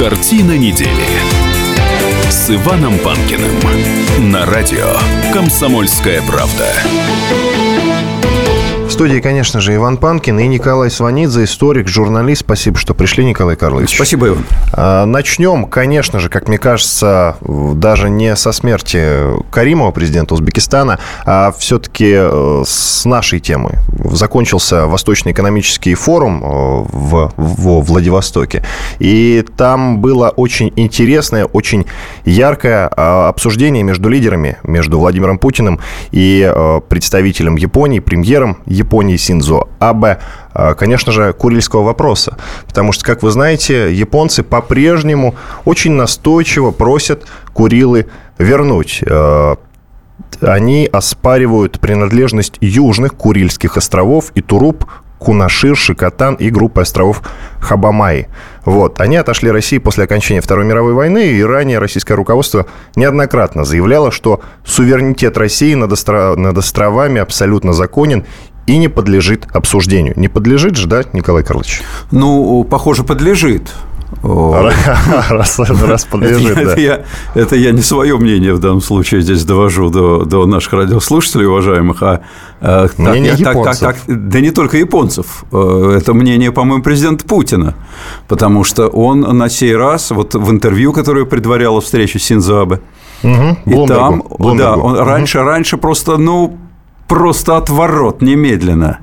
Картина недели с Иваном Панкиным на радио «Комсомольская правда». Студии, конечно же, Иван Панкин и Николай Сванидзе, историк, журналист. Спасибо, что пришли, Николай Карлович. Спасибо, Иван. А, начнем, конечно же, как мне кажется, даже не со смерти Каримова, президента Узбекистана, а все-таки э, с нашей темы. Закончился Восточный экономический форум э, в, в Владивостоке, и там было очень интересное, очень яркое а, обсуждение между лидерами, между Владимиром Путиным и э, представителем Японии, премьером Японии Синзо Абе, а, конечно же, курильского вопроса. Потому что, как вы знаете, японцы по-прежнему очень настойчиво просят Курилы вернуть а, они оспаривают принадлежность южных Курильских островов и Туруп Кунашир, Шикотан и группы островов Хабамай. Вот. Они отошли России после окончания Второй мировой войны, и ранее российское руководство неоднократно заявляло, что суверенитет России над островами абсолютно законен и не подлежит обсуждению. Не подлежит же, да, Николай Карлович? Ну, похоже, подлежит. Раз, раз подлежит, это, да. Это я, это я не свое мнение в данном случае здесь довожу до, до наших радиослушателей, уважаемых, а, а мнение так, японцев. Так, так, да не только японцев. Э, это мнение, по-моему, президента Путина. Потому что он на сей раз, вот в интервью, которое предваряло встречу с Синзабе, угу, и там, Блумбергу. да, он угу. раньше, раньше просто, ну, просто отворот немедленно.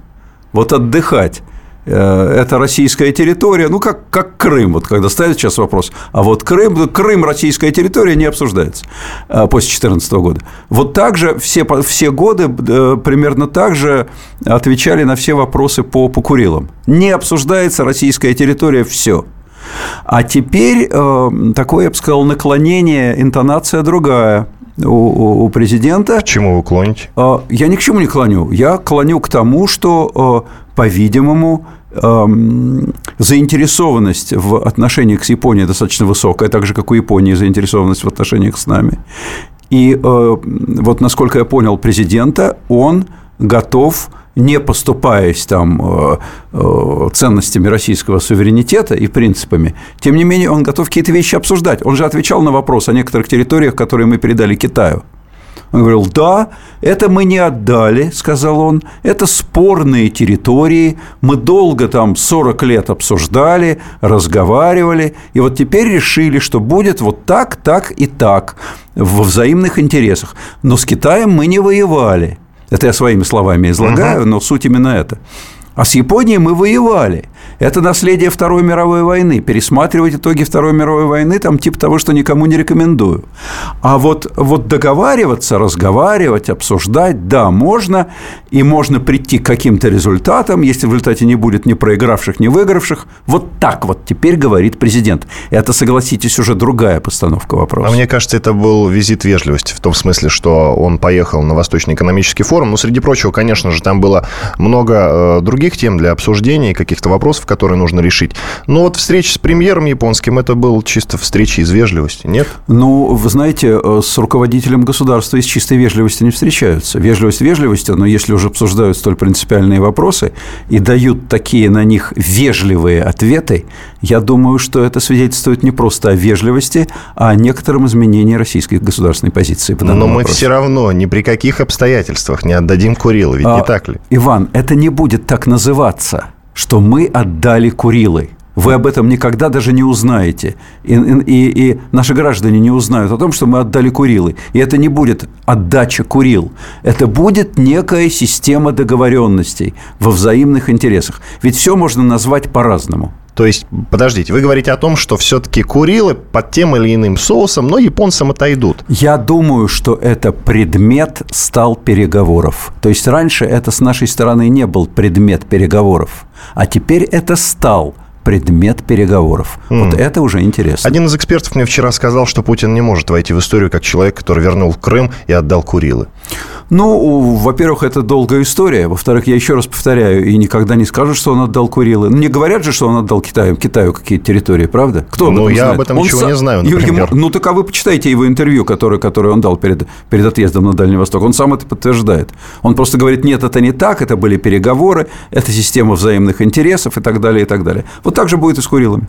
Вот отдыхать это российская территория, ну, как, как Крым, вот когда ставят сейчас вопрос, а вот Крым, Крым, российская территория не обсуждается после 2014 года. Вот так же все, все годы примерно так же отвечали на все вопросы по, по Курилам. Не обсуждается российская территория, все. А теперь э, такое, я бы сказал, наклонение, интонация другая у, у президента. К чему вы клоните? Э, я ни к чему не клоню. Я клоню к тому, что, э, по-видимому, заинтересованность в отношениях с Японией достаточно высокая, так же, как у Японии заинтересованность в отношениях с нами. И э, вот, насколько я понял президента, он готов не поступаясь там э, э, ценностями российского суверенитета и принципами, тем не менее он готов какие-то вещи обсуждать. Он же отвечал на вопрос о некоторых территориях, которые мы передали Китаю. Он говорил, да, это мы не отдали, сказал он, это спорные территории, мы долго там 40 лет обсуждали, разговаривали, и вот теперь решили, что будет вот так, так и так, во взаимных интересах. Но с Китаем мы не воевали. Это я своими словами излагаю, но суть именно это. А с Японией мы воевали. Это наследие Второй мировой войны. Пересматривать итоги Второй мировой войны там типа того, что никому не рекомендую. А вот, вот договариваться, разговаривать, обсуждать, да, можно. И можно прийти к каким-то результатам, если в результате не будет ни проигравших, ни выигравших. Вот так вот теперь говорит президент. Это, согласитесь, уже другая постановка вопроса. А мне кажется, это был визит вежливости в том смысле, что он поехал на Восточный экономический форум. Ну, среди прочего, конечно же, там было много других других тем для обсуждения, каких-то вопросов, которые нужно решить. Но вот встреча с премьером японским, это был чисто встреча из вежливости, нет? Ну, вы знаете, с руководителем государства из чистой вежливости не встречаются. Вежливость вежливостью, но если уже обсуждают столь принципиальные вопросы и дают такие на них вежливые ответы, я думаю, что это свидетельствует не просто о вежливости, а о некотором изменении российской государственной позиции. Но мы вопросе. все равно ни при каких обстоятельствах не отдадим Курила, ведь а, не так ли? Иван, это не будет так называться, что мы отдали Курилы. Вы об этом никогда даже не узнаете. И, и, и наши граждане не узнают о том, что мы отдали Курилы. И это не будет отдача Курил. Это будет некая система договоренностей во взаимных интересах. Ведь все можно назвать по-разному. То есть, подождите, вы говорите о том, что все-таки Курилы под тем или иным соусом, но японцам отойдут. Я думаю, что это предмет стал переговоров. То есть раньше это с нашей стороны не был предмет переговоров, а теперь это стал предмет переговоров. Mm. Вот это уже интересно. Один из экспертов мне вчера сказал, что Путин не может войти в историю как человек, который вернул Крым и отдал Курилы. Ну, во-первых, это долгая история. Во-вторых, я еще раз повторяю, и никогда не скажут, что он отдал Курилы. Ну, не говорят же, что он отдал Китаю, Китаю какие-то территории, правда? Кто ну, я знает? об этом он ничего сам... не знаю, например. Ему... Ну, так а вы почитайте его интервью, которое, которое он дал перед, перед отъездом на Дальний Восток. Он сам это подтверждает. Он просто говорит, нет, это не так, это были переговоры, это система взаимных интересов и так далее, и так далее. Вот так же будет и с Курилами.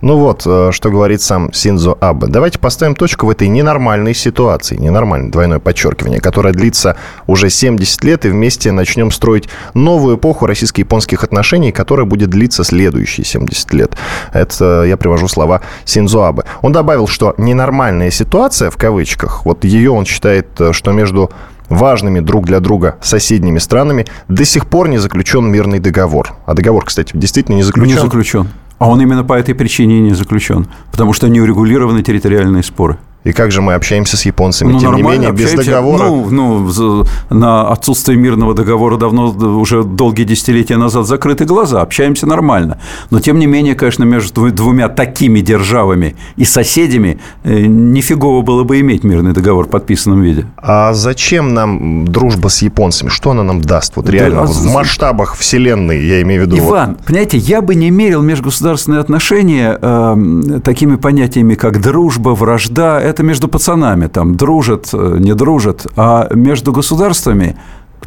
Ну вот, э, что говорит сам Синзо Абе. Давайте поставим точку в этой ненормальной ситуации, ненормальное двойное подчеркивание, которое длится уже 70 лет, и вместе начнем строить новую эпоху российско-японских отношений, которая будет длиться следующие 70 лет. Это я привожу слова Синзо Абе. Он добавил, что ненормальная ситуация, в кавычках, вот ее он считает, э, что между важными друг для друга соседними странами до сих пор не заключен мирный договор. А договор, кстати, действительно не заключен. Не заключен. А он именно по этой причине не заключен. Потому что не урегулированы территориальные споры. И как же мы общаемся с японцами, ну, тем не менее, без договора? Ну, ну, на отсутствие мирного договора давно, уже долгие десятилетия назад закрыты глаза, общаемся нормально. Но, тем не менее, конечно, между двумя такими державами и соседями э, нифигово было бы иметь мирный договор в подписанном виде. А зачем нам дружба с японцами? Что она нам даст? Вот реально, да, вот в масштабах вселенной, я имею в виду. Иван, вот... понимаете, я бы не мерил межгосударственные отношения э, такими понятиями, как дружба, вражда, это между пацанами, там, дружат, э, не дружат, а между государствами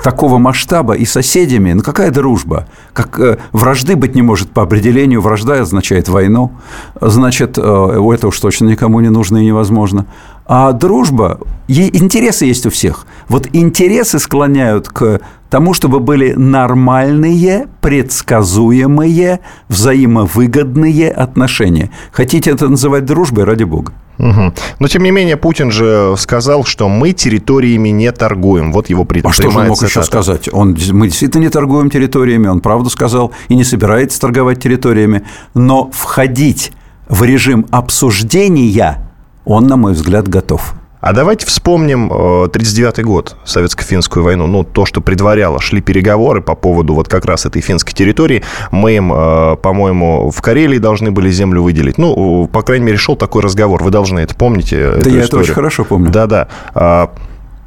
такого масштаба и соседями, ну какая дружба? Как э, вражды быть не может по определению, вражда означает войну, значит, э, это уж точно никому не нужно и невозможно. А дружба, интересы есть у всех. Вот интересы склоняют к тому, чтобы были нормальные, предсказуемые, взаимовыгодные отношения. Хотите это называть дружбой, ради бога. Угу. Но, тем не менее, Путин же сказал, что мы территориями не торгуем. Вот его пред... А что же он мог цитата. еще сказать? Он, мы действительно не торгуем территориями, он правду сказал и не собирается торговать территориями. Но входить в режим обсуждения он, на мой взгляд, готов. А давайте вспомним 1939 э, год, советско-финскую войну. Ну, то, что предваряло. Шли переговоры по поводу вот как раз этой финской территории. Мы им, э, по-моему, в Карелии должны были землю выделить. Ну, по крайней мере, шел такой разговор. Вы должны это помните? Да, я историю. это очень хорошо помню. Да-да. А,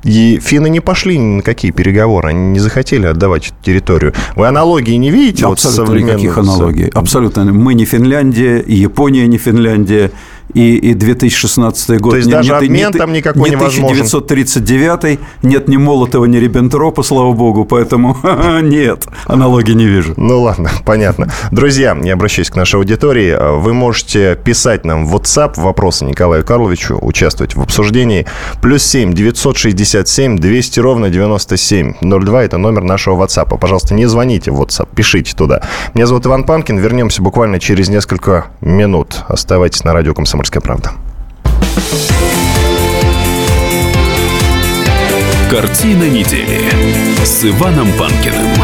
и финны не пошли ни на какие переговоры, они не захотели отдавать эту территорию. Вы аналогии не видите? Абсолютно вот никаких аналогий. Абсолютно. Мы не Финляндия, Япония не Финляндия, и, и 2016 год. То есть не, даже не, обмен не, там никакой не невозможен? 1939, нет ни Молотова, ни Риббентропа, слава богу, поэтому нет, аналогии не вижу. Ну ладно, понятно. Друзья, я обращаюсь к нашей аудитории. Вы можете писать нам в WhatsApp вопросы Николаю Карловичу, участвовать в обсуждении. Плюс 7 967 200 ровно 9702 – это номер нашего WhatsApp. Пожалуйста, не звоните в WhatsApp, пишите туда. Меня зовут Иван Панкин. Вернемся буквально через несколько минут. Оставайтесь на радио «Комсомольская «Комсомольская правда». Картина недели с Иваном Панкиным.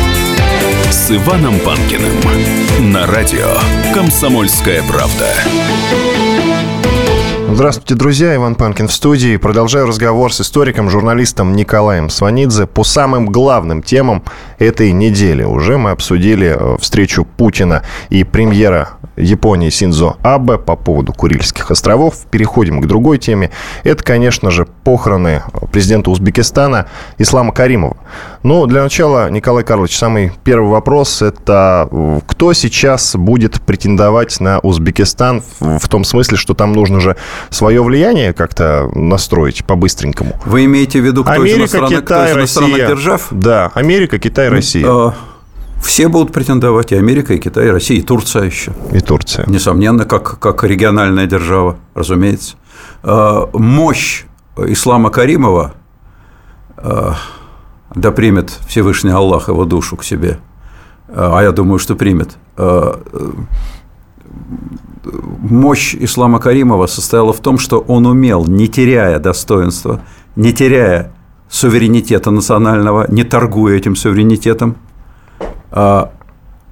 с Иваном Панкиным на радио «Комсомольская правда». Здравствуйте, друзья. Иван Панкин в студии. Продолжаю разговор с историком, журналистом Николаем Сванидзе по самым главным темам этой недели. Уже мы обсудили э, встречу Путина и премьера Японии Синзо Абе по поводу Курильских островов. Переходим к другой теме. Это, конечно же, похороны президента Узбекистана Ислама Каримова. Ну, для начала, Николай Карлович, самый первый вопрос – это кто сейчас будет претендовать на Узбекистан в том смысле, что там нужно же свое влияние как-то настроить по-быстренькому? Вы имеете в виду, кто Америка, из иностранных, Китай, кто из Россия. держав? Да, Америка, Китай, Россия. А, все будут претендовать, и Америка, и Китай, и Россия, и Турция еще. И Турция. Несомненно, как, как региональная держава, разумеется. А, мощь Ислама Каримова, да примет Всевышний Аллах его душу к себе, а я думаю, что примет, мощь Ислама Каримова состояла в том, что он умел, не теряя достоинства, не теряя суверенитета национального, не торгуя этим суверенитетом, а,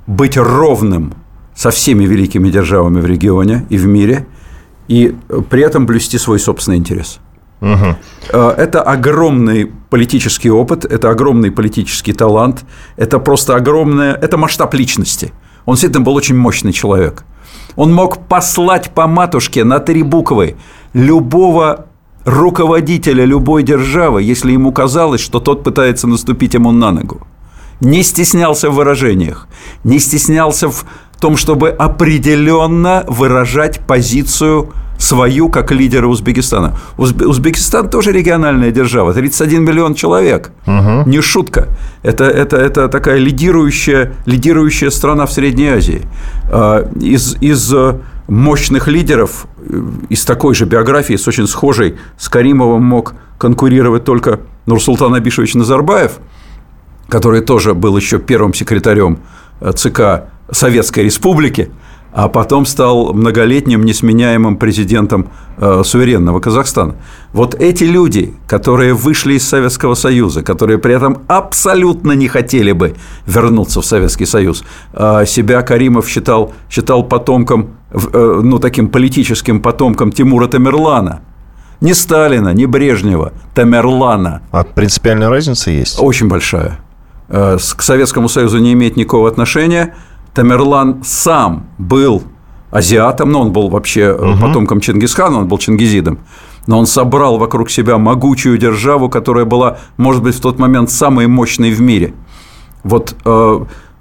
быть ровным со всеми великими державами в регионе и в мире, и при этом блюсти свой собственный интерес. Угу. Это огромный политический опыт, это огромный политический талант, это просто огромное, это масштаб личности. Он действительно был очень мощный человек – Он мог послать по матушке на три буквы любого руководителя любой державы, если ему казалось, что тот пытается наступить ему на ногу. Не стеснялся в выражениях, не стеснялся в том, чтобы определенно выражать позицию свою как лидера Узбекистана. Узбекистан тоже региональная держава, 31 миллион человек. Угу. Не шутка. Это, это, это такая лидирующая, лидирующая страна в Средней Азии. А, из, из мощных лидеров э, из такой же биографии, с очень схожей, с Каримовым мог конкурировать только Нурсултан Абишевич Назарбаев, который тоже был еще первым секретарем э, ЦК Советской Республики, а потом стал многолетним несменяемым президентом э, суверенного Казахстана. Вот эти люди, которые вышли из Советского Союза, которые при этом абсолютно не хотели бы вернуться в Советский Союз, э, себя Каримов считал, считал потомком, э, ну, таким политическим потомком Тимура Тамерлана. Не Сталина, не Брежнева, Тамерлана. А принципиальная разница есть? Очень большая. Э, к Советскому Союзу не имеет никакого отношения – Тамерлан сам был азиатом, но он был вообще угу. потомком Чингисхана, он был чингизидом, но он собрал вокруг себя могучую державу, которая была, может быть, в тот момент самой мощной в мире. Вот э,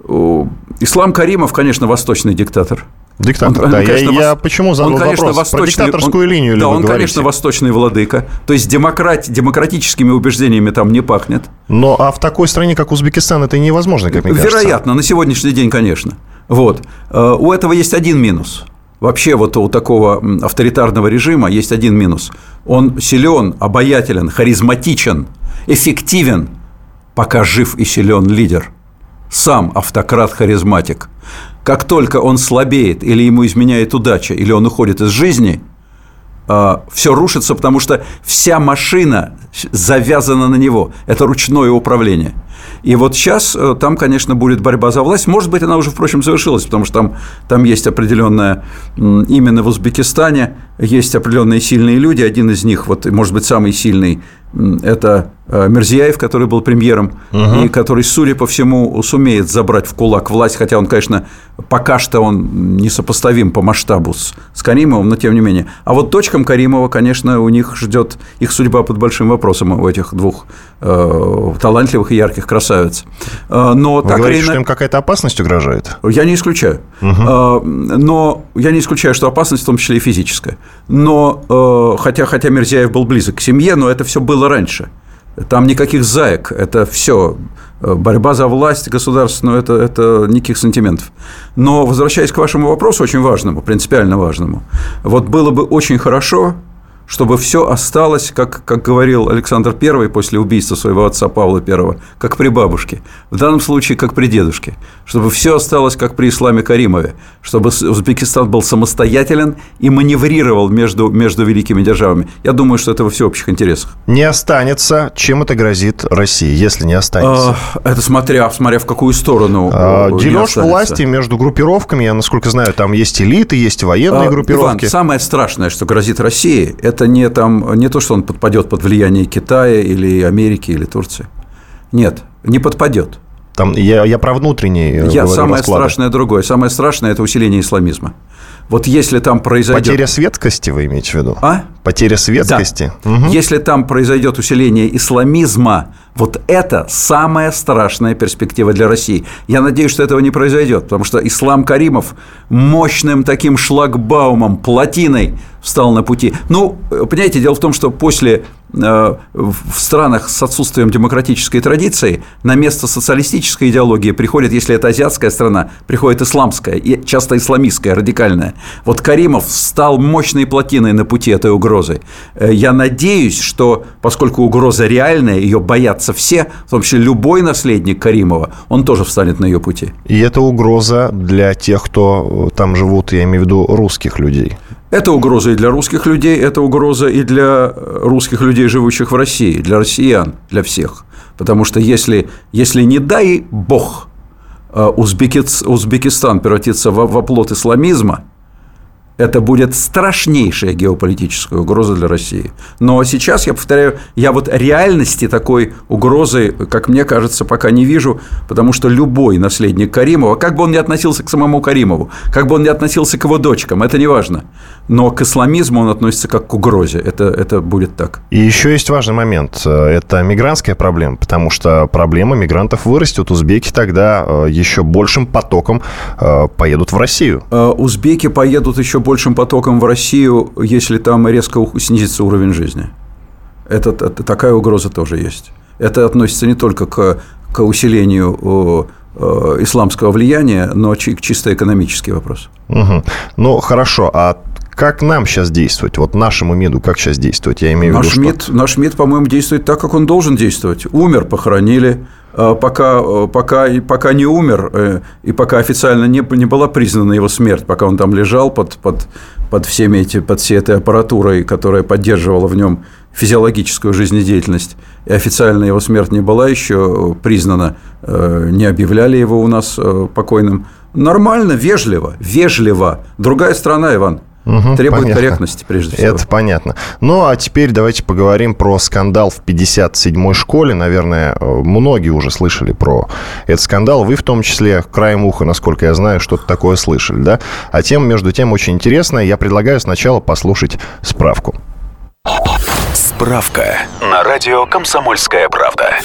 э, Ислам Каримов, конечно, восточный диктатор. Диктатор, он, да. Он, конечно, я, я почему задал он, конечно, вопрос? Восточный, Про диктаторскую он, линию Да, он, говорите? конечно, восточный владыка. То есть демократ, демократическими убеждениями там не пахнет. Но а в такой стране, как Узбекистан, это невозможно, как мне Вероятно, кажется. Вероятно, на сегодняшний день, конечно. Вот. Э, у этого есть один минус. Вообще вот у такого авторитарного режима есть один минус. Он силен, обаятелен, харизматичен, эффективен, пока жив и силен лидер. Сам автократ-харизматик – как только он слабеет или ему изменяет удача, или он уходит из жизни, а, все рушится, потому что вся машина завязана на него. Это ручное управление. И вот сейчас э, там, конечно, будет борьба за власть. Может быть, она уже, впрочем, завершилась, потому что там, там есть определенная, именно в Узбекистане есть определенные сильные люди. Один из них, вот, может быть, самый сильный это Мерзияев, который был премьером, угу. и который, судя по всему, сумеет забрать в кулак власть, хотя он, конечно, пока что он несопоставим по масштабу с, с Каримовым, но тем не менее. А вот дочкам Каримова, конечно, у них ждет их судьба под большим вопросом у этих двух э, талантливых и ярких красавиц. Э, но Вы так говорите, или... что им какая-то опасность угрожает? Я не исключаю. Угу. Э, но я не исключаю, что опасность в том числе и физическая. Но э, хотя, хотя Мерзияев был близок к семье, но это все было раньше. Там никаких заек, это все борьба за власть государственную, это, это никаких сантиментов. Но возвращаясь к вашему вопросу, очень важному, принципиально важному, вот было бы очень хорошо, чтобы все осталось, как, как говорил Александр I после убийства своего отца Павла I, как при бабушке, в данном случае как при дедушке, чтобы все осталось как при Исламе Каримове, чтобы Узбекистан был самостоятелен и маневрировал между, между великими державами. Я думаю, что это во всеобщих интересах. Не останется. Чем это грозит России, если не останется? А, это смотря, смотря в какую сторону. А, дележ власти между группировками, я насколько знаю, там есть элиты, есть военные а, группировки. Иван, самое страшное, что грозит России, это это не, там, не то, что он подпадет под влияние Китая или Америки или Турции. Нет, не подпадет. Там, я, я про внутренний. Э, я самое расклады. страшное другое. Самое страшное это усиление исламизма. Вот если там произойдет... Потеря светкости вы имеете в виду? А? Потеря светкости. Да. Угу. Если там произойдет усиление исламизма, вот это самая страшная перспектива для России. Я надеюсь, что этого не произойдет, потому что ислам Каримов мощным таким шлагбаумом, плотиной встал на пути. Ну, понимаете, дело в том, что после э, в странах с отсутствием демократической традиции на место социалистической идеологии приходит, если это азиатская страна, приходит исламская, и часто исламистская, радикальная. Вот Каримов стал мощной плотиной на пути этой угрозы. Э, я надеюсь, что поскольку угроза реальная, ее боятся все, в том числе любой наследник Каримова, он тоже встанет на ее пути. И это угроза для тех, кто там живут, я имею в виду русских людей. Это угроза и для русских людей, это угроза и для русских людей, живущих в России, для россиян, для всех. Потому что если, если не дай бог, э, Узбекистан превратится в оплот исламизма, это будет страшнейшая геополитическая угроза для России. Но сейчас, я повторяю, я вот реальности такой угрозы, как мне кажется, пока не вижу, потому что любой наследник Каримова, как бы он ни относился к самому Каримову, как бы он ни относился к его дочкам, это не важно. Но к исламизму он относится как к угрозе. Это, это будет так. И еще есть важный момент. Это мигрантская проблема, потому что проблема мигрантов вырастет. Узбеки тогда э, еще большим потоком э, поедут в Россию. Э, узбеки поедут еще большим потоком в Россию, если там резко снизится уровень жизни. Это, это такая угроза тоже есть. Это относится не только к, к усилению исламского влияния, но к чисто экономический вопрос. Угу. Ну, хорошо. А как нам сейчас действовать? Вот нашему МИДу как сейчас действовать? Я имею наш в виду, что... наш МИД, по-моему, действует так, как он должен действовать. Умер, похоронили, а, пока, э, пока, пока не умер э, и пока официально не, не была признана его смерть, пока он там лежал под, под, под, всеми эти, под всей этой аппаратурой, которая поддерживала в нем физиологическую жизнедеятельность, и официально его смерть не была еще признана, э, не объявляли его у нас покойным. Нормально, вежливо, вежливо. Другая страна, Иван. Угу, Требует понятно. корректности, прежде всего. Это понятно. Ну, а теперь давайте поговорим про скандал в 57-й школе. Наверное, многие уже слышали про этот скандал. Вы в том числе, краем уха, насколько я знаю, что-то такое слышали, да? А тема, между тем, очень интересная. Я предлагаю сначала послушать справку. Справка на радио «Комсомольская правда».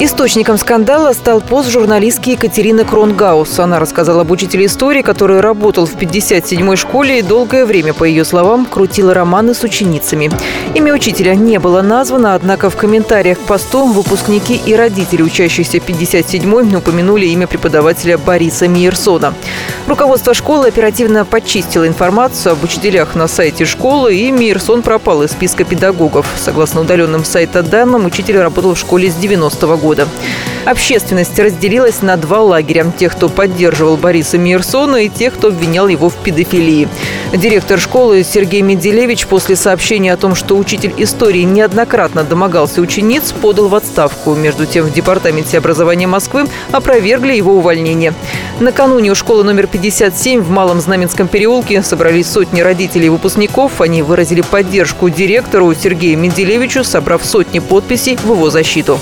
Источником скандала стал пост журналистки Екатерины Кронгаус. Она рассказала об учителе истории, который работал в 57-й школе и долгое время, по ее словам, крутила романы с ученицами. Имя учителя не было названо, однако в комментариях к посту выпускники и родители, учащихся 57-й, упомянули имя преподавателя Бориса Миерсона. Руководство школы оперативно почистило информацию об учителях на сайте школы, и Миерсон пропал из списка педагогов. Согласно удаленным сайта данным, учитель работал в школе с 90-го года года. Общественность разделилась на два лагеря. Тех, кто поддерживал Бориса Мирсона и тех, кто обвинял его в педофилии. Директор школы Сергей Менделевич после сообщения о том, что учитель истории неоднократно домогался учениц, подал в отставку. Между тем, в Департаменте образования Москвы опровергли его увольнение. Накануне у школы номер 57 в Малом Знаменском переулке собрались сотни родителей и выпускников. Они выразили поддержку директору Сергею Менделевичу, собрав сотни подписей в его защиту.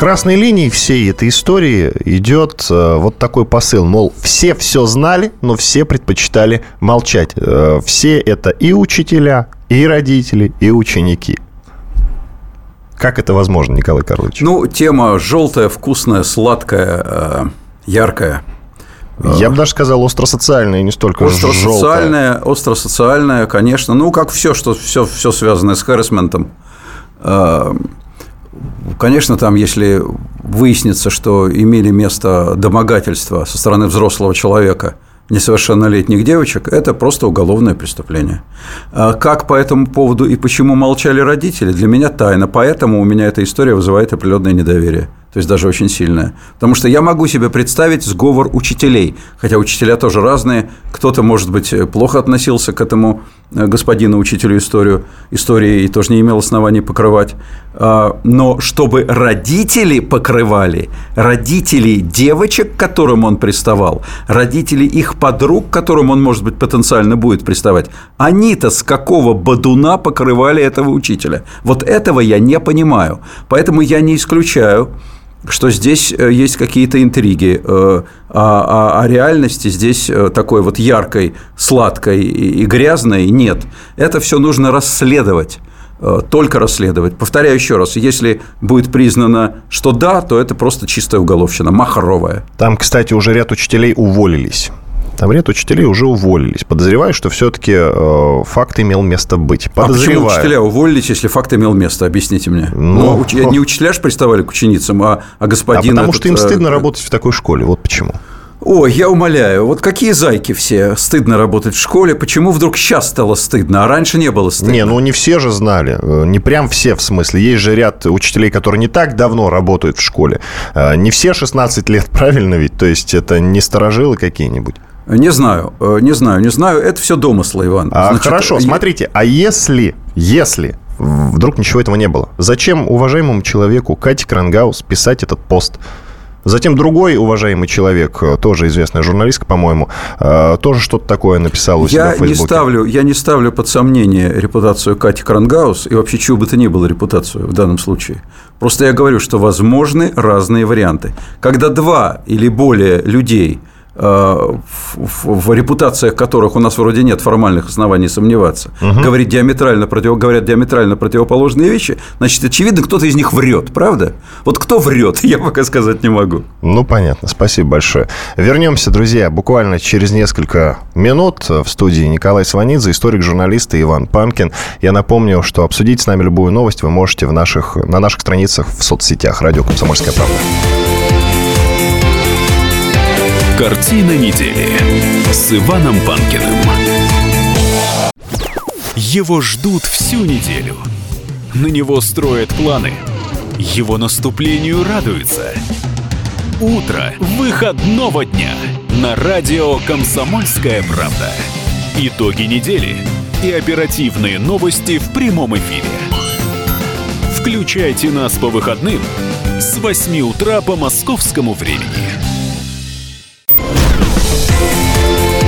Красной линией всей этой истории идет э, вот такой посыл, мол, все все знали, но все предпочитали молчать. Э, все это и учителя, и родители, и ученики. Как это возможно, Николай Карлович? Ну, тема желтая, вкусная, сладкая, э, яркая. Я бы даже сказал остросоциальная, не столько остросоциальная, желтая. Остросоциальная, конечно. Ну, как все, что все, все связанное с харрисментом. Конечно, там, если выяснится, что имели место домогательства со стороны взрослого человека несовершеннолетних девочек, это просто уголовное преступление. А как по этому поводу и почему молчали родители, для меня тайна. Поэтому у меня эта история вызывает определенное недоверие то есть даже очень сильная. Потому что я могу себе представить сговор учителей, хотя учителя тоже разные. Кто-то, может быть, плохо относился к этому э, господину учителю историю, истории и тоже не имел оснований покрывать. А, но чтобы родители покрывали, родители девочек, к которым он приставал, родители их подруг, к которым он, может быть, потенциально будет приставать, они-то с какого бодуна покрывали этого учителя? Вот этого я не понимаю. Поэтому я не исключаю, что здесь э, есть какие-то интриги, э, а, а, а реальности здесь э, такой вот яркой, сладкой и грязной нет. Это все нужно расследовать только расследовать. Повторяю еще раз, если будет признано, что да, то это просто чистая уголовщина, махровая. Там, кстати, уже ряд учителей уволились. Там ряд учителей уже уволились. Подозреваю, что все-таки э, факт имел место быть. Подозреваю. А почему учителя уволились, если факт имел место? Объясните мне. Ну, ну уч... не учителя же приставали к ученицам, а, а господин... А потому этот, что им стыдно э... работать в такой школе. Вот почему. Ой, я умоляю, вот какие зайки все, стыдно работать в школе, почему вдруг сейчас стало стыдно, а раньше не было стыдно? Не, ну не все же знали, э, не прям все в смысле, есть же ряд учителей, которые не так давно работают в школе, э, не все 16 лет, правильно ведь, то есть это не сторожилы какие-нибудь? Не знаю, э, не знаю, не знаю. Это все домыслы, Иван. А, Значит, хорошо, я... смотрите, а если, если вдруг ничего этого не было, зачем уважаемому человеку Кате Крангаус писать этот пост? Затем другой уважаемый человек, э, тоже известная журналистка, по-моему, э, тоже что-то такое написал у себя я в Фейсбуке. Не ставлю, я не ставлю под сомнение репутацию Кати Крангаус и вообще чего бы то ни было репутацию в данном случае. Просто я говорю, что возможны разные варианты. Когда два или более людей – Э, в, в репутациях которых у нас вроде нет формальных оснований сомневаться, угу. говорить диаметрально против, говорят диаметрально противоположные вещи, значит, очевидно, кто-то из них врет, правда? Вот кто врет, я пока сказать не могу. Ну, понятно. Спасибо большое. Вернемся, друзья, буквально через несколько минут в студии Николай Сванидзе, историк-журналист и Иван Панкин. Я напомню, что обсудить с нами любую новость вы можете в наших, на наших страницах в соцсетях «Радио Комсомольская правда». Картина недели с Иваном Панкиным. Его ждут всю неделю. На него строят планы. Его наступлению радуются. Утро выходного дня на радио «Комсомольская правда». Итоги недели и оперативные новости в прямом эфире. Включайте нас по выходным с 8 утра по московскому времени.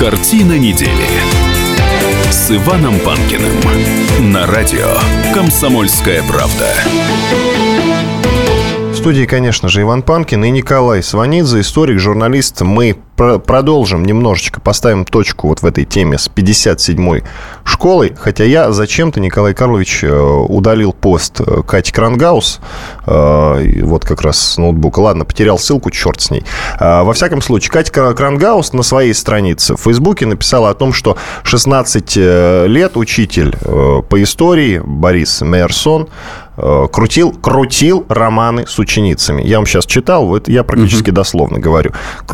Картина недели с Иваном Панкиным на радио «Комсомольская правда». Студии, конечно же, Иван Панкин и Николай Сванидзе, историк, журналист. Мы продолжим немножечко, поставим точку вот в этой теме с 57-й школой. Хотя я зачем-то, Николай Карлович, э, удалил пост э, Кати Крангаус. Э, вот как раз с ноутбука. Ладно, потерял ссылку, черт с ней. Во всяком случае, Катя Крангаус на своей странице в Фейсбуке написала о том, что 16 лет учитель по истории Борис Мейерсон крутил, крутил романы с ученицами. Я вам сейчас читал, вот я практически угу. дословно говорю.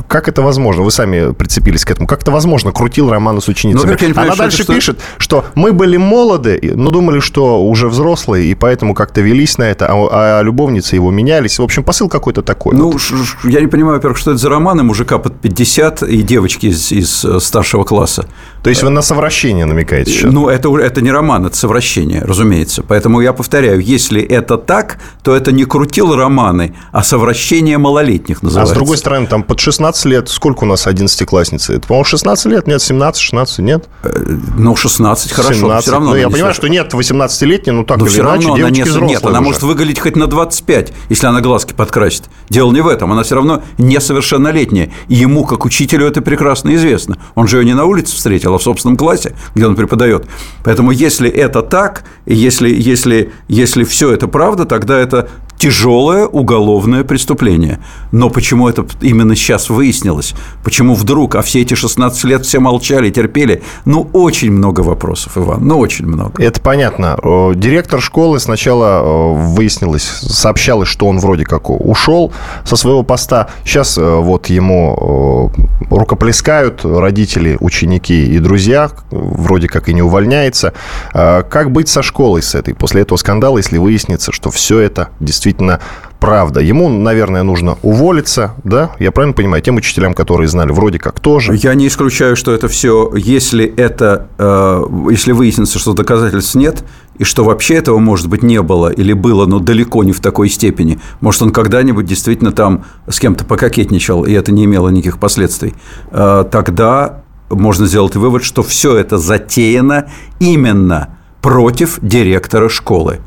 Как это возможно? вы сами прицепились к этому, как это возможно, крутил романы с ученицами. Ну, понимаю, Она дальше что... пишет, что мы были молоды, но думали, что уже взрослые, и поэтому как-то велись на это, а, а любовницы его менялись. В общем, посыл какой-то такой. Ну, вот. я не понимаю, во-первых, что это за романы мужика под 50 и девочки из, из э, старшего класса. То есть вы на совращение намекаете сейчас? Ну, это, это не роман, это совращение, разумеется. Поэтому я повторяю, если это так, то это не крутил романы, а совращение малолетних называется. А с другой стороны, там под 16 лет сколько у нас одиннадцатиклассницы? Это, по-моему, 16 лет, нет, 17, 16, нет? Э, ну, 16, хорошо, 17. все равно. Ну, я понимаю, что нет 18-летней, но так но или все иначе, равно девочки она не, Нет, она уже. может выглядеть хоть на 25, если она глазки подкрасит. Дело не в этом, она все равно несовершеннолетняя. И ему, как учителю, это прекрасно известно. Он же ее не на улице встретил, а в собственном классе, где он преподает. Поэтому, если это так, если, если, если все это правда, тогда это тяжелое уголовное преступление. Но почему это именно сейчас выяснилось? Почему вдруг, а все эти 16 лет все молчали, терпели? Ну, очень много вопросов, Иван, ну, очень много. Это понятно. Директор школы сначала выяснилось, сообщалось, что он вроде как ушел со своего поста. Сейчас э, вот ему рукоплескают родители, ученики и друзья, вроде как и не увольняется. А как быть со школой с этой? После этого скандала, если выяснится, что все это действительно правда. Ему, наверное, нужно уволиться, да? Я правильно понимаю, тем учителям, которые знали, вроде как тоже. Я не исключаю, что это все, если это, э, если выяснится, что доказательств нет, и что вообще этого, может быть, не было или было, но далеко не в такой степени. Может, он когда-нибудь действительно там с кем-то пококетничал, и это не имело никаких последствий. Э, тогда можно сделать вывод, что все это затеяно именно против директора школы.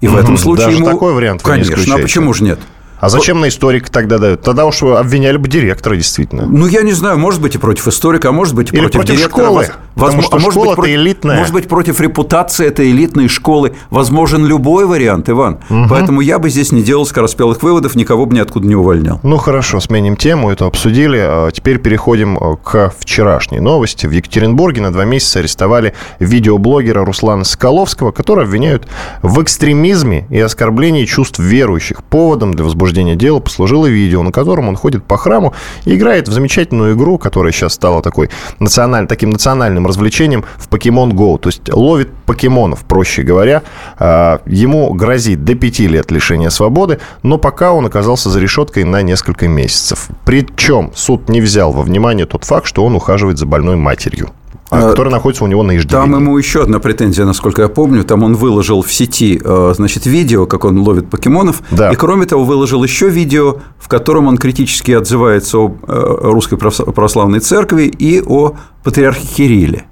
И в этом случае Даже ему... такой вариант Конечно, а почему же нет? А зачем на историка тогда дают? Тогда уж обвиняли бы директора, действительно. Ну, я не знаю, может быть, и против историка, а может быть, и Или против, против директора. школы. Потому что а может школа быть, элитная. Может быть, против репутации этой элитной школы. Возможен любой вариант, Иван. Угу. Поэтому я бы здесь не делал скороспелых выводов, никого бы ниоткуда не увольнял. Ну, хорошо, сменим тему, это обсудили. А теперь переходим э, к вчерашней новости. В Екатеринбурге на два месяца арестовали видеоблогера Руслана Соколовского, который обвиняют в экстремизме и оскорблении чувств верующих. Поводом для возбуждения дела послужило видео, на котором он ходит по храму и играет в замечательную игру, которая сейчас стала такой националь... таким национальным развлечением в Pokemon Go. То есть ловит покемонов, проще говоря. А, ему грозит до пяти лет лишения свободы, но пока он оказался за решеткой на несколько месяцев. Причем суд не взял во внимание тот факт, что он ухаживает за больной матерью. А, который находится у него на иждивении. Там ему еще одна претензия, насколько я помню. Там он выложил в сети, э, значит, видео, как он ловит покемонов. Да. И, кроме того, выложил еще видео, в котором он критически отзывается о э, Русской Православной Церкви и о патриархе Кирилле.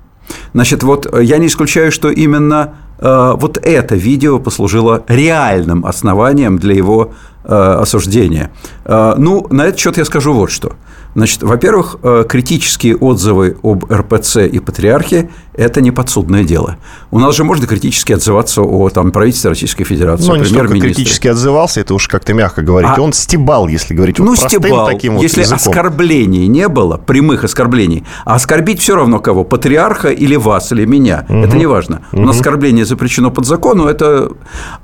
Значит, вот я не исключаю, что именно э, вот это видео послужило реальным основанием для его осуждения. Ну, на этот счет я скажу вот что – Значит, во-первых, э, критические отзывы об РПЦ и патриархе – это не подсудное дело. У нас же можно критически отзываться о там, правительстве Российской Федерации, Ну, не столько критически отзывался, это уж как-то мягко говорить. А... Он стебал, если говорить ну, вот простым стебал, таким вот если языком. оскорблений не было, прямых оскорблений, а оскорбить все равно кого, патриарха или вас, или меня, угу. это не важно. Угу. У нас оскорбление запрещено под законом, это...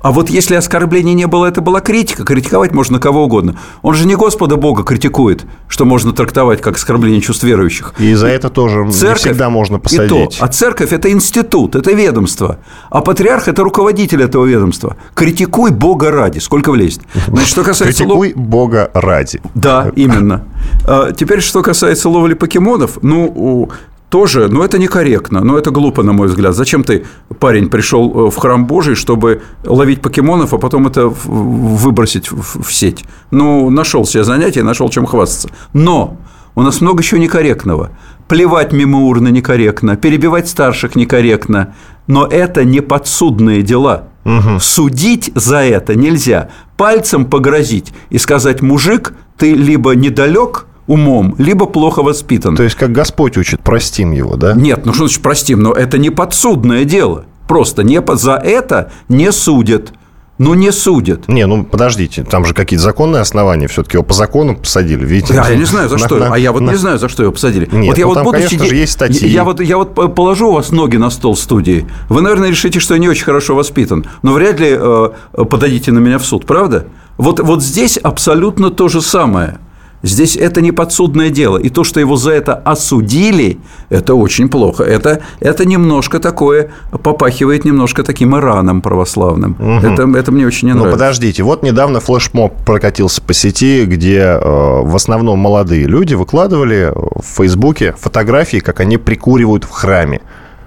А вот если оскорбления не было, это была критика, критиковать можно кого угодно. Он же не Господа Бога критикует, что можно трактовать как оскорбление чувств верующих. И за это тоже церковь, не всегда можно посадить. И то. А церковь – это институт, это ведомство. А патриарх – это руководитель этого ведомства. Критикуй Бога ради. Сколько влезет? Значит, что касается Критикуй лов... Бога ради. Да, именно. А теперь, что касается ловли покемонов, ну, тоже, ну, это некорректно, ну, это глупо, на мой взгляд. Зачем ты, парень, пришел э, в храм Божий, чтобы ловить покемонов, а потом это выбросить в сеть? Ну, нашел себе занятие, нашел чем хвастаться. Но у нас много еще некорректного. Плевать мимо урны некорректно, перебивать старших некорректно. Но это не подсудные дела. Угу. Судить за это нельзя. Пальцем погрозить и сказать, мужик, ты либо недалек, умом, либо плохо воспитан. То есть, как Господь учит, простим его, да? Нет, ну что значит простим? Но это не подсудное дело. Просто не, за это не судят. Ну, не судят. Не, ну, подождите, там же какие-то законные основания все-таки его по закону посадили, видите? Да, я не знаю, за что. На, а я вот на... не знаю, за что его посадили. Нет, вот я ну, вот там, буду конечно сидеть... же, есть статьи. Я вот, я вот положу у вас ноги на стол студии. Вы, наверное, решите, что я не очень хорошо воспитан. Но вряд ли э, подадите на меня в суд, правда? Вот, вот здесь абсолютно то же самое. Здесь это не подсудное дело. И то, что его за это осудили, это очень плохо. Это, это немножко такое, попахивает немножко таким Ираном православным. Угу. Это, это мне очень не ну, нравится. Ну, подождите. Вот недавно флешмоб прокатился по сети, где э, в основном молодые люди выкладывали в Фейсбуке фотографии, как они прикуривают в храме.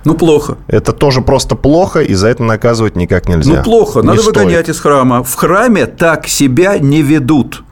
Ну, плохо. Это тоже просто плохо, и за это наказывать никак нельзя. Ну, плохо. Надо не выгонять стоит. из храма. В храме так себя не ведут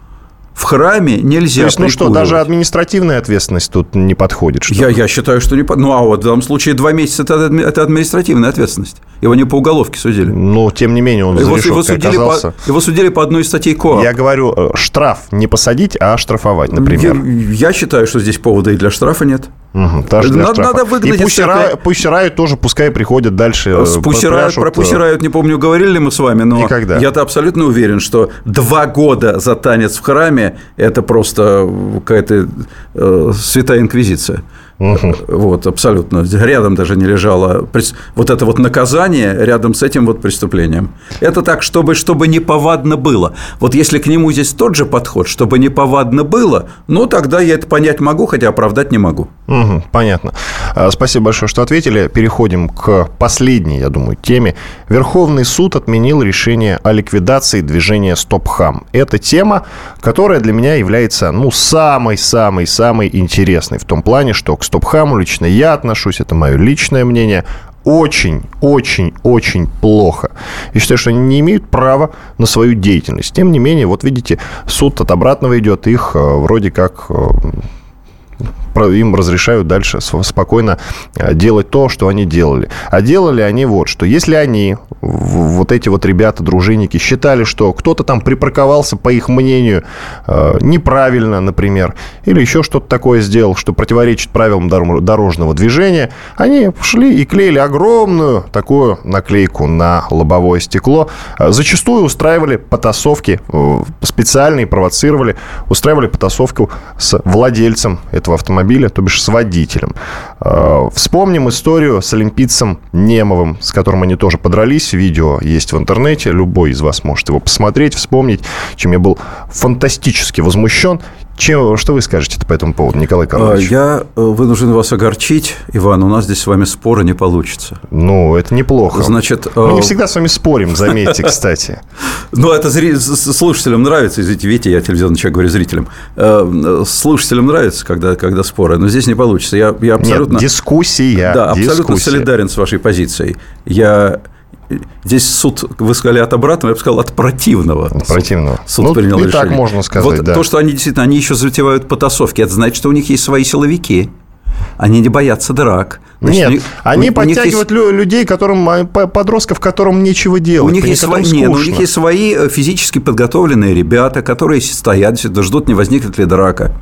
в храме нельзя То есть, ну что, даже административная ответственность тут не подходит? Что я, я считаю, что не подходит. Ну, а вот в данном случае два месяца это, – административная ответственность. Его не по уголовке судили. Но, тем не менее, он его, его судили оказался. По, его судили по одной статье КОАП. Я говорю, э, штраф не посадить, а штрафовать, например. Я, я считаю, что здесь повода и для штрафа нет. Угу, надо, надо выгнать и пусирают, пусирают тоже, пускай приходят дальше. Э, пусирают, про пусирают, не помню, говорили ли мы с вами, но Никогда. я-то абсолютно уверен, что два года за танец в храме – это просто какая-то э, святая инквизиция. Угу. Вот, абсолютно. Рядом даже не лежало вот это вот наказание рядом с этим вот преступлением. Это так, чтобы, чтобы не повадно было. Вот если к нему здесь тот же подход, чтобы не повадно было, ну, тогда я это понять могу, хотя оправдать не могу. Угу, понятно. А, спасибо большое, что ответили. Переходим к последней, я думаю, теме. Верховный суд отменил решение о ликвидации движения «Стоп-хам». Это тема, которая для меня является, ну, самой-самой-самой интересной в том плане, что к стоп-хаму лично я отношусь, это мое личное мнение, очень, очень, очень плохо. И считаю, что они не имеют права на свою деятельность. Тем не менее, вот видите, суд от обратного идет, их э, вроде как э, им разрешают дальше спокойно э, делать то, что они делали. А делали они вот что. Если они, вот эти вот ребята, дружинники, считали, что кто-то там припарковался, по их мнению, э, неправильно, например, или еще что-то такое сделал, что противоречит правилам дорожного движения, они шли и клеили огромную такую наклейку на лобовое стекло. Э, зачастую устраивали потасовки, специальные провоцировали, устраивали потасовку с владельцем этого автомобиля автомобиля, то бишь с водителем. А, вспомним историю с олимпийцем Немовым, с которым они тоже подрались. Видео есть в интернете. Любой из вас может его посмотреть, вспомнить, чем я был фантастически возмущен Чем, что вы скажете по этому поводу, Николай Карлович? Я э, вынужден вас огорчить, Иван, у нас здесь с вами спора не получится. Ну, это неплохо. Значит, Мы не всегда с вами спорим, заметьте, кстати. Ну, это слушателям нравится, извините, видите, я телевизионный человек говорю зрителям. Слушателям нравится, когда, когда споры, но здесь не получится. Я, я абсолютно... Нет, дискуссия. Да, абсолютно солидарен с вашей позицией. Я Здесь суд, вы сказали от обратного, я бы сказал от противного. От противного. Суд ну, принял и решение. так можно сказать, вот да. То, что они действительно, они еще затевают потасовки, это значит, что у них есть свои силовики. Они не боятся драк. Значит, Нет, них, они у, подтягивают у есть... людей, которым, а, подростков, которым нечего делать. У них, есть свои, нет, у них есть свои э, физически подготовленные ребята, которые стоят, ждут, не возникнет ли драка.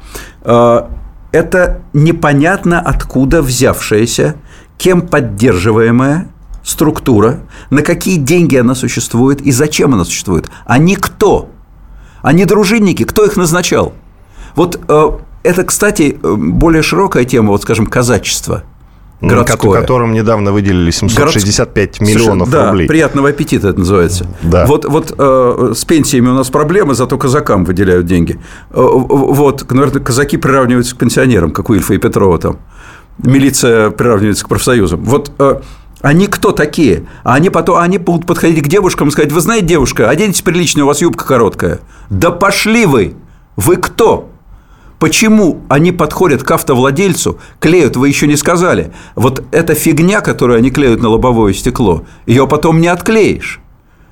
А, это непонятно откуда взявшаяся, кем поддерживаемая структура, на какие деньги она существует и зачем она существует. Они кто? Они дружинники, кто их назначал? Вот э, это, кстати, э, более широкая тема, вот, скажем, казачество городское. Которым недавно выделили 765 Город... миллионов да, рублей. приятного аппетита это называется. Да. Вот, вот э, с пенсиями у нас проблемы, зато казакам выделяют деньги. Э, вот, наверное, казаки приравниваются к пенсионерам, как у Ильфа и Петрова там. Милиция приравнивается к профсоюзам. Вот э, они кто такие? А они потом они будут подходить к девушкам и сказать, вы знаете, девушка, оденьтесь прилично, у вас юбка короткая. Да пошли вы! Вы кто? Почему они подходят к автовладельцу, клеют, вы еще не сказали. Вот эта фигня, которую они клеют на лобовое стекло, ее потом не отклеишь.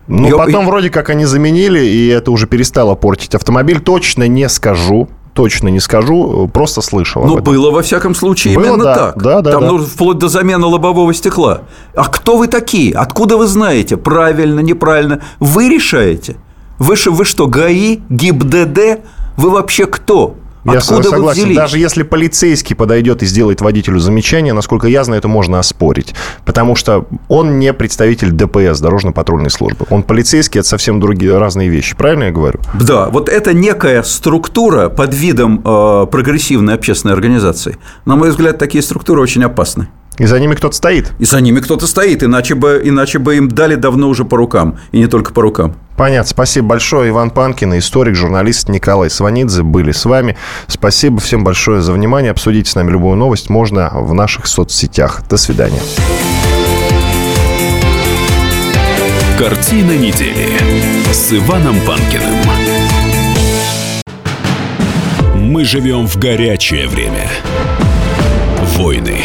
Ну, Ее... потом вроде как они заменили, и это уже перестало портить автомобиль. Точно не скажу точно не скажу, просто слышал. Ну, было во всяком случае было, именно да, так. Да, да, Там да. нужно вплоть до замены лобового стекла. А кто вы такие? Откуда вы знаете? Правильно, неправильно? Вы решаете. Вы, вы что, ГАИ, ГИБДД? Вы вообще кто? Я Откуда согласен. Вы взялись? Даже если полицейский подойдет и сделает водителю замечание, насколько я знаю, это можно оспорить. Потому что он не представитель ДПС, дорожно-патрульной службы. Он полицейский, это совсем другие разные вещи. Правильно я говорю? Да, вот это некая структура под видом э, прогрессивной общественной организации. На мой взгляд, такие структуры очень опасны. И за ними кто-то стоит. И за ними кто-то стоит, иначе бы, иначе бы им дали давно уже по рукам. И не только по рукам. Понятно. Спасибо большое. Иван Панкин, историк, журналист Николай Сванидзе были с вами. Спасибо всем большое за внимание. Обсудить с нами любую новость можно в наших соцсетях. До свидания. Картина недели с Иваном Панкиным. Мы живем в горячее время. Войны